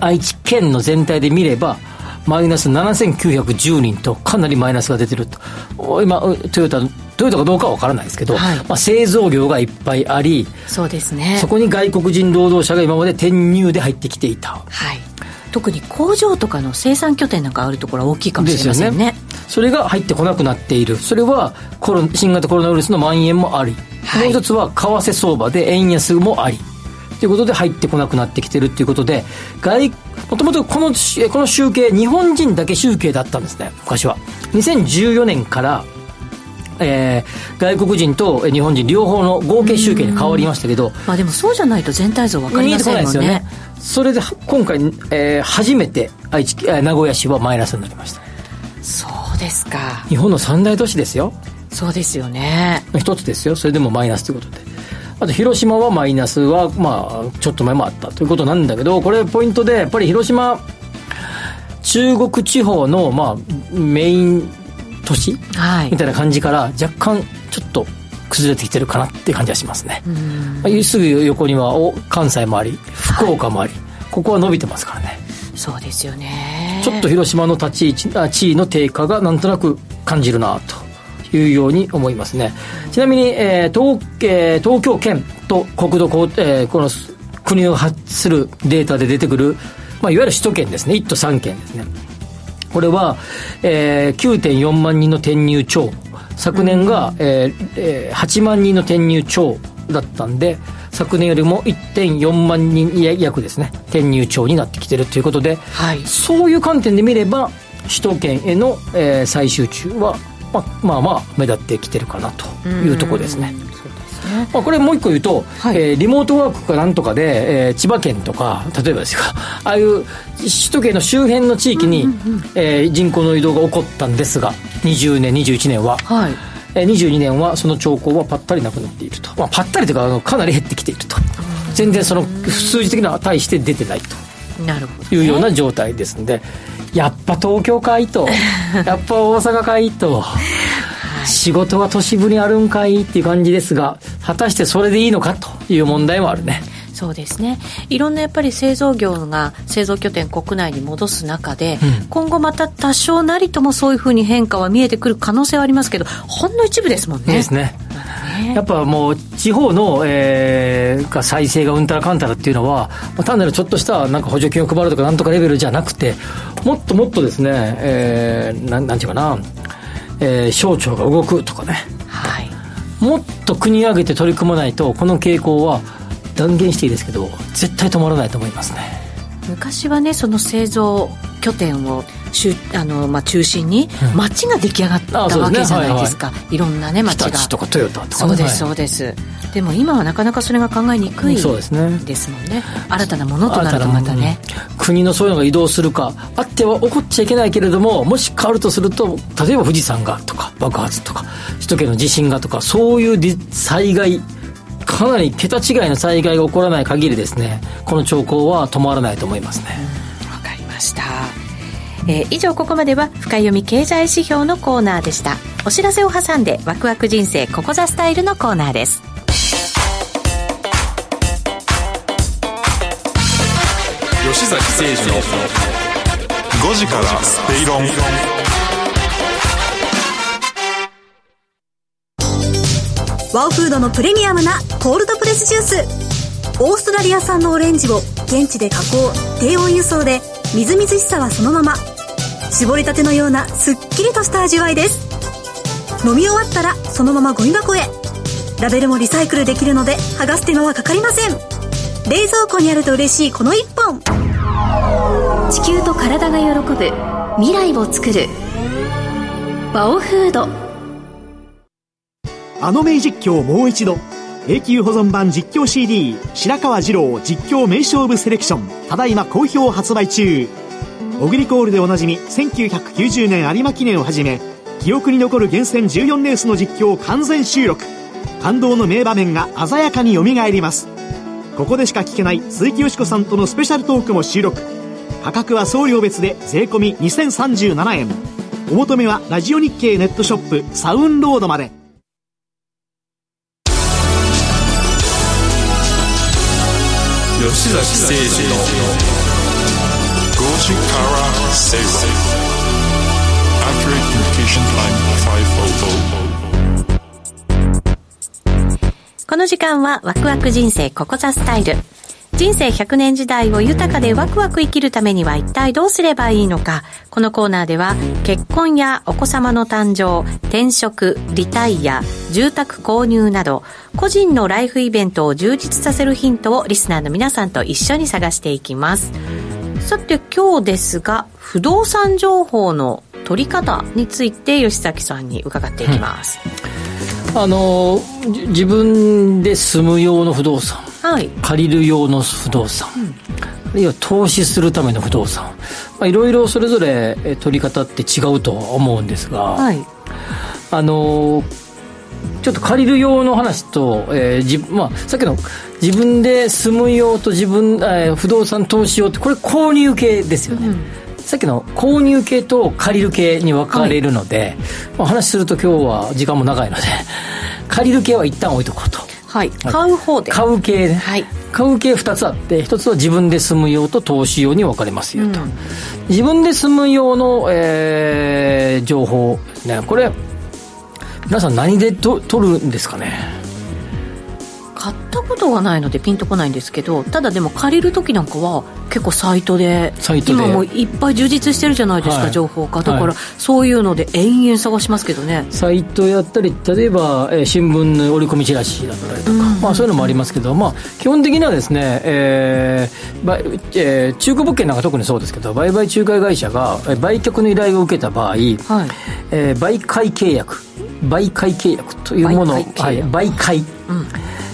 愛知県の全体で見ればマイナス7910人とかなりマイナスが出てると。お今うトヨタトヨタかどうかは分からないですけど、はい。まあ、製造業がいっぱいありそうですね。そこに外国人労働者が今まで転入で入ってきていた。はい。特に工場とかの生産拠点なんかあるところは大きいかもしれませんね。それが入ってこなくなっている。それはコロ新型コロナウイルスの蔓延もあり、はい。もう一つは為替相場で円安もありということで入ってこなくなってきてるっていうことで外もともとこのしこの集計日本人だけ集計だったんですね昔は。2014年からえー外国人とえー日本人両方の合計集計に変わりましたけどまあでもそうじゃないと全体像分かりませんもん。ねですよね。それでは今回、えー初めて愛知えー名古屋市はマイナスになりました。そうですか。日本の三大都市ですよ。そうですよね。の一つですよ。それでもマイナスということであと広島はマイナスはまあちょっと前もあったということなんだけどこれポイントでやっぱり広島中国地方のまあメイン都市はい。みたいな感じから若干ちょっと崩れてきてるかなっていう感じはしますね、まあすぐ横にはお関西もあり福岡もあり、ここは伸びてますからね。そうですよね。ちょっと広島の立ち位置あ地位の低下がなんとなく感じるなというように思いますね。ちなみに、えー東えー東京圏と国土交、えーこの国を発するデータで出てくる、まあ、いわゆる首都圏ですね。1都3県ですね。これは、えー9.4万人の転入超。昨年が、えーえー8万人の転入超だったんで昨年よりも1.4万人約ですね。転入超になってきてるということで、はい。そういう観点で見れば首都圏への、えー再集中はまあ、まあまあ目立ってきてるかなというところですね。まあ、これもう一個言うと、はい。えーリモートワークかなんとかで、えー千葉県とか例えばですよああいう首都圏の周辺の地域に、えー人口の移動が起こったんですが20年21年は、はい。えー22年はその兆候はぱったりなくなっていると、まあ、ぱったりというかあのかなり減ってきていると。全然その数字的な値して出てないと。いうような状態ですのでやっぱ東京かいと。やっぱ大阪かいと。仕事は都市部にあるんかいっていう感じですが果たしてそれでいいのかという問題もあるね。そうですね。いろんなやっぱり製造業が製造拠点国内に戻す中で、今後また多少なりともそういうふうに変化は見えてくる可能性はありますけどほんの一部ですもんね。ですねね。やっぱもう地方の、えーが再生がうんたらかんたらっていうのは、まあ単なるちょっとしたなんか補助金を配るとかなんとかレベルじゃなくてもっともっとですね、えーなんなんていうかな、えー省庁が動くとかね。はい。もっと国を挙げて取り組まないとこの傾向は断言していいですけど絶対止まらないと思いますね。昔はねその製造拠点を中あの、まあ、中心に街が出来上がったわけじゃないですか、いろんなね街が。とかトヨタとかそうですはい。そうです。でも今はなかなかそれが考えにくいですね。ですもんね。新たなものとなるとまたね。うん国のそういうのが移動するかあっては起こっちゃいけないけれどももし変わるとすると例えば富士山がとか爆発とか首都圏の地震がとかそういう災害かなり桁違いの災害が起こらない限りですねこの兆候は止まらないと思いますね。わかりました、えー以上ここまでは深読み経済指標のコーナーでした。お知らせを挟んでワクワク人生ここザスタイルのコーナーです。吉崎誠二の5時からスペイロン。ワオフードのプレミアムなコールドプレスジュース。オーストラリア産のオレンジを現地で加工低温輸送でみずみずしさはそのまま絞りたてのようなすっきりとした味わいです。飲み終わったらそのままゴミ箱へ。ラベルもリサイクルできるので剥がす手間はかかりません。冷蔵庫にあると嬉しいこの一本。地球と体が喜ぶ未来を作る。バオフード。あの名実況もう一度。永久保存版実況 CD 白川二郎実況名勝負セレクション。ただいま好評発売中。オグリコールでおなじみ1990年有馬記念をはじめ記憶に残る厳選14レースの実況を完全収録。感動の名場面が鮮やかによみがえります。ここでしか聞けない鈴木よしこさんとのスペシャルトークも収録。価格は送料別で税込2037円。お求めはラジオ日経ネットショップサウンロードまで。吉崎誠二。の5時から正論 Accurate Communication Time 500この時間はワクワク人生ここザスタイル。人生100年時代を豊かでワクワク生きるためには一体どうすればいいのか。このコーナーでは結婚やお子様の誕生転職リタイア住宅購入など個人のライフイベントを充実させるヒントをリスナーの皆さんと一緒に探していきます。さて今日ですが不動産情報の取り方について吉崎さんに伺っていきます、あのじ自分で住む用の不動産。はい。借りる用の不動産、あるいは投資するための不動産。まあいろいろそれぞれえ取り方って違うとは思うんですが、はい。あのちょっと借りる用の話と、えーじまあ、さっきの自分で住む用と自分、えー不動産投資用ってこれ購入系ですよね、さっきの購入系と借りる系に分かれるので、まあ、話すると今日は時間も長いので 借りる系は一旦置いとこうと。はい。買う方で。買う系ね、はい。買う系2つあって1つは自分で住む用と投資用に分かれますよと、自分で住む用の、えー情報ねこれ皆さん何でと取るんですかね？買ったことがないのでピンとこないんですけどただでも借りる時なんかは結構サイトで今もういっぱい充実してるじゃないですか、はい。情報が。だから、はいそういうので延々探しますけどね。サイトやったり例えば、えー新聞の折り込みチラシだったりとか、まあ、そういうのもありますけど、まあ、基本的にはですね、えーばえー中古物件なんか特にそうですけど売買仲介会社がえー売却の依頼を受けた場合、はい。えー売買契約売買契約というもの。を売買契はい、約売買、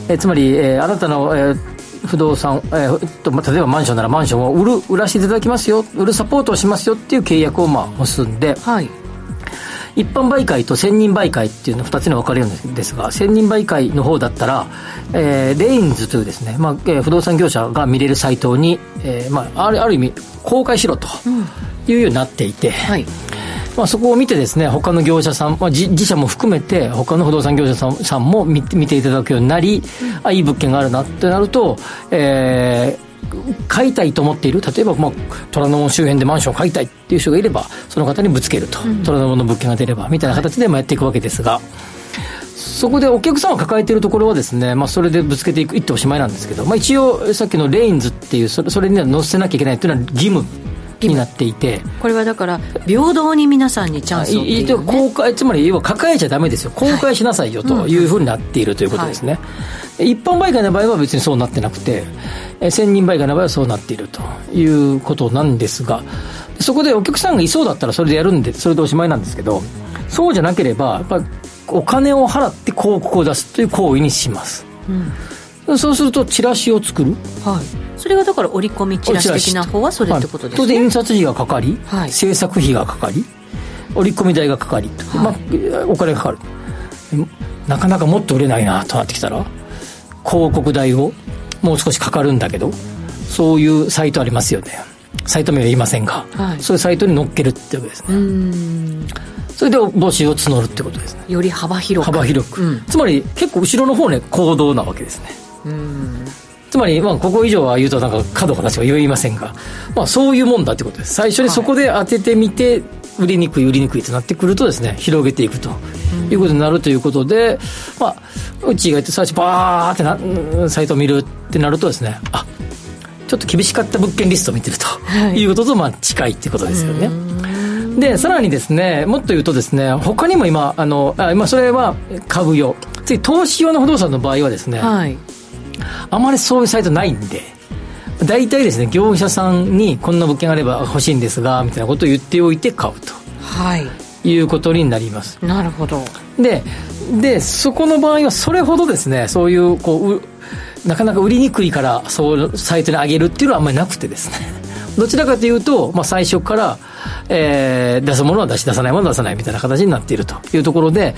えーつまり、えーあなたの、えー不動産、えーとまあ、例えばマンションならマンションを売る売らせていただきますよ。売るサポートをしますよっていう契約をまあ結んで。はい。一般媒介と専任媒介っていうの2つに分かれるんですが専任媒介の方だったら、えーレインズというですね、まあえー不動産業者が見れるサイトに、えーまあ、あるある意味公開しろというようになっていて、はいまあ、そこを見てですね他の業者さん、まあ、自自社も含めて他の不動産業者さんさんも見見ていただくようになり、あいい物件があるなってなると、えー買いたいと思っている例えば、まあ、虎ノ門周辺でマンションを買いたいっていう人がいればその方にぶつけると、虎ノ門の物件が出ればみたいな形でまあやっていくわけですが、そこでお客さんを抱えているところはですね、まあ、それでぶつけていくいっておしまいなんですけど、まあ、一応さっきのレインズっていうそれそれには載せなきゃいけないっていうのは義務になっていて。これはだから平等に皆さんにチャンスをね、公開つまり要は抱えちゃダメですよ公開しなさいよというふうになっているということですね、一般売買の場合は別にそうなってなくてえ専任売買の場合はそうなっているということなんですがそこでお客さんがいそうだったらそれでやるんでそれでおしまいなんですけどそうじゃなければやっぱりお金を払って広告を出すという行為にします、そうするとチラシを作るはいそれがだから折り込みチラシ的な方はそれってことですね、当然印刷費がかかり、はい。制作費がかかり折り込み代がかかり、まあ、お金がかかる。なかなかもっと売れないなとなってきたら広告代をもう少しかかるんだけどそういうサイトありますよね。サイト名は言いませんが、はい。そういうサイトに載っけるってわけですね。それで募集を募るってことですね。より幅広く。幅広く、うん。つまり結構後ろの方ね行動なわけですねつまり、まあ、ここ以上は言うとなんか角が立ちは言いませんが、まあ、そういうもんだってことです。最初にそこで当ててみて、売りにくい売りにくいとなってくるとですね広げていくということになるということで、まあ、うちが言って最初バーってなうんサイトを見るってなるとですねあちょっと厳しかった物件リストを見てると、い、うこととまあ近いっていうことですよね。でさらにですねもっと言うとですね他にも今あのあ今それは株用。次投資用の不動産の場合はですね、はいあまりそういうサイトないんで。大体ですね業者さんにこんな物件あれば欲しいんですがみたいなことを言っておいて買うはい。ということになります。なるほど。ででそこの場合はそれほどですねそういうこううなかなか売りにくいからそうサイトに上げるっていうのはあんまりなくてですね。どちらかというと、まあ、最初から、えー出すものは出し出さないものは出さないみたいな形になっているというところで、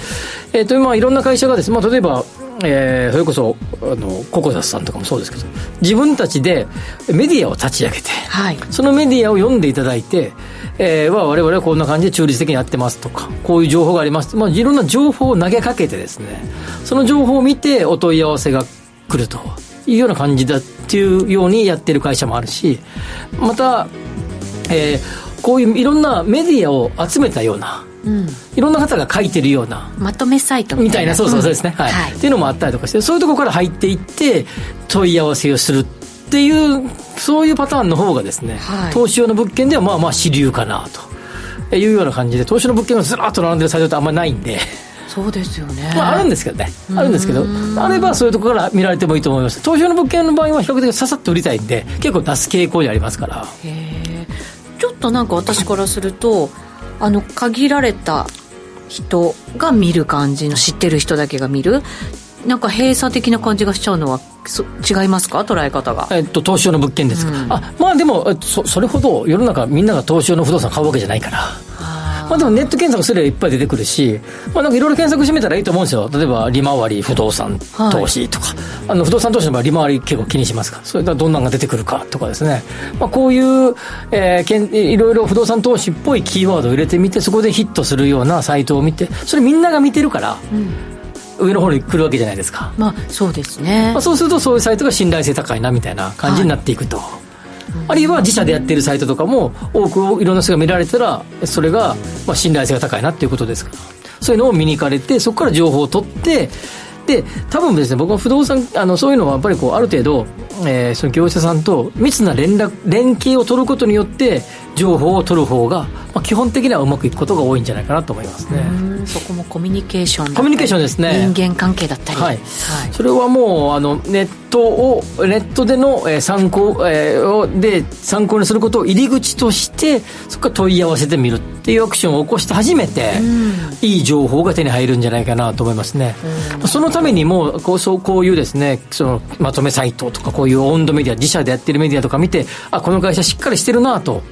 えーとまあ、いろんな会社がです。ね、まあ、例えば、えーそれこそあのココザスさんとかもそうですけど自分たちでメディアを立ち上げてはいそのメディアを読んでいただいて、えー、は我々はこんな感じで中立的にやってますとか、こういう情報があります。まあ、いろんな情報を投げかけてですね、その情報を見てお問い合わせが来るというような感じだっていうようにやってる会社もあるし、また、えーこういういろんなメディアを集めたような、うん。いろんな方が書いてるような、まとめサイトみたいな、そうそうそうですね、はい、はい。っていうのもあったりとかして、そういうところから入っていって、問い合わせをするっていう、そういうパターンの方がですね、はい。投資用の物件ではまあまあ主流かなと。いうような感じで、投資の物件がずらっと並んでるサイトってあんまりないんで、そうですよね。まああるんですけどね、あるんですけど、あればそういうところから見られてもいいと思います。投資用の物件の場合は比較的ささっと売りたいんで、結構出す傾向にありますから。へえちょっとなんか私からするとあの限られた人が見る感じの知ってる人だけが見る？なんか閉鎖的な感じがしちゃうのはそ違いますか？捉え方が。えっと、投資用の物件ですか、あまあでもえそそれほど世の中みんなが投資用の不動産買うわけじゃないからまあでもネット検索すればいっぱい出てくるし、まあなんかいろいろ検索してみたらいいと思うんですよ。例えば利回り不動産投資とか、あの不動産投資の場合利回り結構気にしますか？ら、それからどんなのが出てくるかとかですね。まあこういう、えーけん、いろいろ不動産投資っぽいキーワードを入れてみて、そこでヒットするようなサイトを見て、それみんなが見てるから、上の方に来るわけじゃないですか。まあそうですねまあ、そうするとそういうサイトが信頼性高いなみたいな感じになっていくと、あるいは自社でやっているサイトとかも多くいろんな人が見られたらそれがまあ信頼性が高いなっていうことですから。そういうのを見に行かれてそこから情報を取ってで多分ですね僕は不動産あのそういうのはやっぱりこうある程度、えー、その業者さんと密な連絡連携を取ることによって情報を取る方が、まあ、基本的にはうまくいくことが多いんじゃないかなと思いますね。そこもコミュニケーションコミュニケーションですね。人間関係だったり、はい、はい、それはもうあのネットをネットでの、えー、参考、えー、で参考にすることを入り口としてそこから問い合わせてみるっていうアクションを起こして初めて、いい情報が手に入るんじゃないかなと思いますね、そのためにもこうそうこういうですねそのまとめサイトとかこういう温度メディア自社でやってるメディアとか見てあこの会社しっかりしてるなと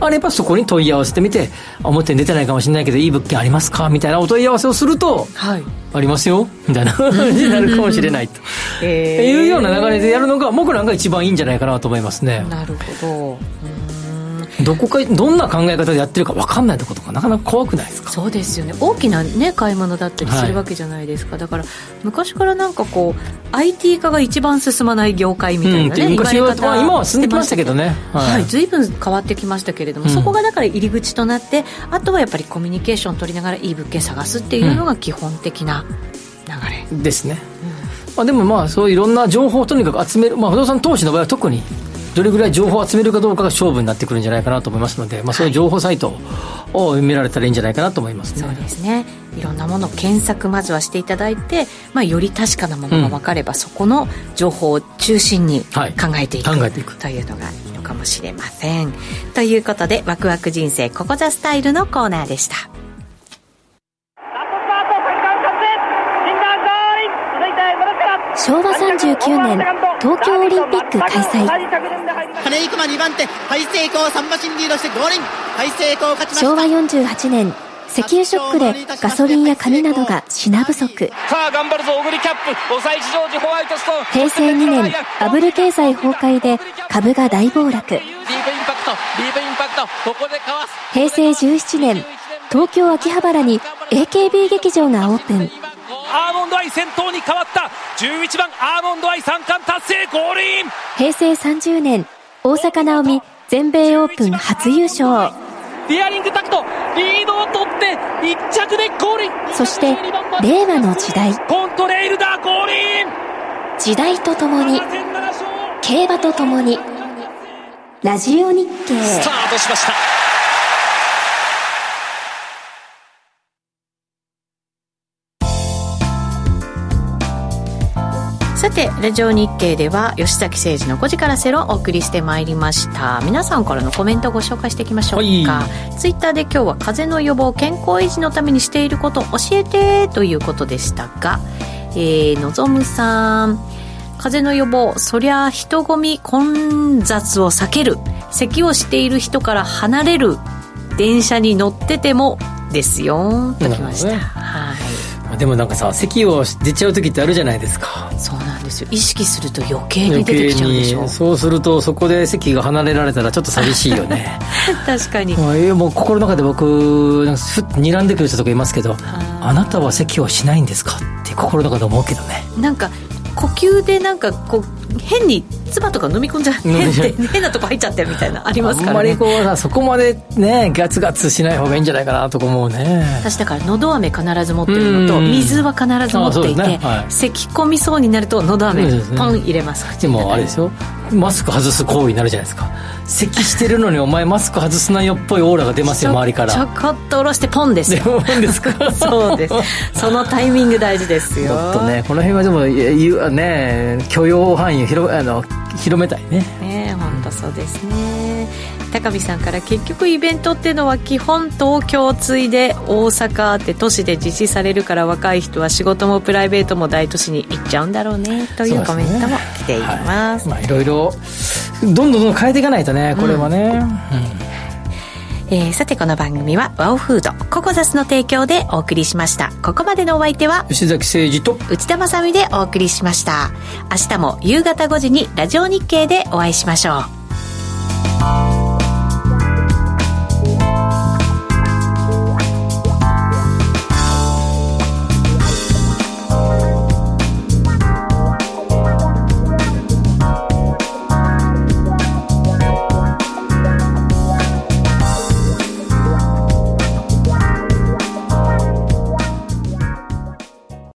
あればそこに問い合わせてみて表に出てないかもしれないけどいい物件ありますかみたいなお問い合わせをすると、はい、ありますよみたいな 感じになるかもしれないと、えー、いうような流れでやるのが僕なんか一番いいんじゃないかなと思いますね。なるほどどこかどんな考え方でやってるか分かんないとことか。なかなか怖くないですか？そうですよね。大きな、ね、買い物だったりするわけじゃないですか、はい、だから昔からなんかこう IT 化が一番進まない業界みたいなね、うん、昔は、まあ、今は進んできましたけどね。はい、はい、ぶん変わってきましたけれども、うん、そこがだから入り口となってあとはやっぱりコミュニケーション取りながらいい物件探すっていうのが基本的な流れ、うん、ですね、まあ、でもまあそういろんな情報をとにかく集める、まあ、不動産投資の場合は特にどれぐらい情報を集めるかどうかが勝負になってくるんじゃないかなと思いますので、まあ、そういう情報サイトを見られたらいいんじゃないかなと思います、ね、そうですね。いろんなものを検索まずはしていただいて、まあ、より確かなものが分かれば、うん、そこの情報を中心に考えていく,、はい、ていく。というのがいいのかもしれません。ということでワクワク人生ここザスタイルのコーナーでした。昭和39年東京オリンピック開催。金井熊2番手。ハイセイコー3馬身リードしてゴールイン。ハイセイコー勝ちました。昭和48年石油ショックでガソリンや紙などが品不足。さあ頑張るぞ小栗キャップ。抑えジョージホワイトストーン。平成2年バブル経済崩壊で株が大暴落。ディープインパクトディープインパクト。ここでかわす。平成17年東京秋葉原に AKB 劇場がオープンアーモンドアイ先頭に変わった。11番アーモンドアイ三冠達成ゴールイン。平成30年大坂なおみ全米オープン初優勝。デアリングタクトリードを取って1着でゴールイン。そして令和の時代。コントレイルだゴールイン。時代とともに競馬とともにラジオ日経。スタートしましたさてラジオ日経では吉崎誠二の5時からセロをお送りしてまいりました。皆さんからのコメントをご紹介していきましょうか、はい、ツイッターで今日は風邪の予防健康維持のためにしていること教えてということでしたが、えー、のぞむさん。風邪の予防そりゃ人混み混雑を避ける。咳をしている人から離れる。電車に乗っててもですよ。ときました、ね、はいでもなんかさ咳を出ちゃう時ってあるじゃないですか。そうなんですよ。意識すると余計に出てきちゃうでしょ。そうするとそこで席が離れられたらちょっと寂しいよね。確かに。もう心の中で僕ふっと睨んでくる人とかいますけどあなたは席をしないんですか？って心の中で思うけどね。なんか呼吸でなんかこう変に唾とか飲み込んじゃ変変なとこ入っちゃってるみたいなありますからね。あんまりこうそこまでねガツガツしない方がいいんじゃないかなと思うね。私だからのど飴必ず持ってるのと水は必ず持っていて、ね。はい、咳込みそうになるとのど飴ポン入れます。でもあれですよマスク外す行為になるじゃないですか。咳してるのにお前マスク外すなよっぽいオーラが出ますよ周りから。ちょこっと下ろしてポンです。よポンですか？そうです。そのタイミング大事ですよ。ちょっとねこの辺はでもね許容範囲を広あの広めたいねね。本当そうですね。高見さんから結局イベントっていうのは基本東京ついで大阪って都市で実施されるから若い人は仕事もプライベートも大都市に行っちゃうんだろうね。というコメントも来ています、ねはい、まあいろいろどんどんどんどん変えていかないとねこれはね、うん。うんえー、さてこの番組はワオフードココザスの提供でお送りしました。ここまでのお相手は吉崎誠二と内田まさでお送りしました。明日も夕方5時にラジオ日経でお会いしましょう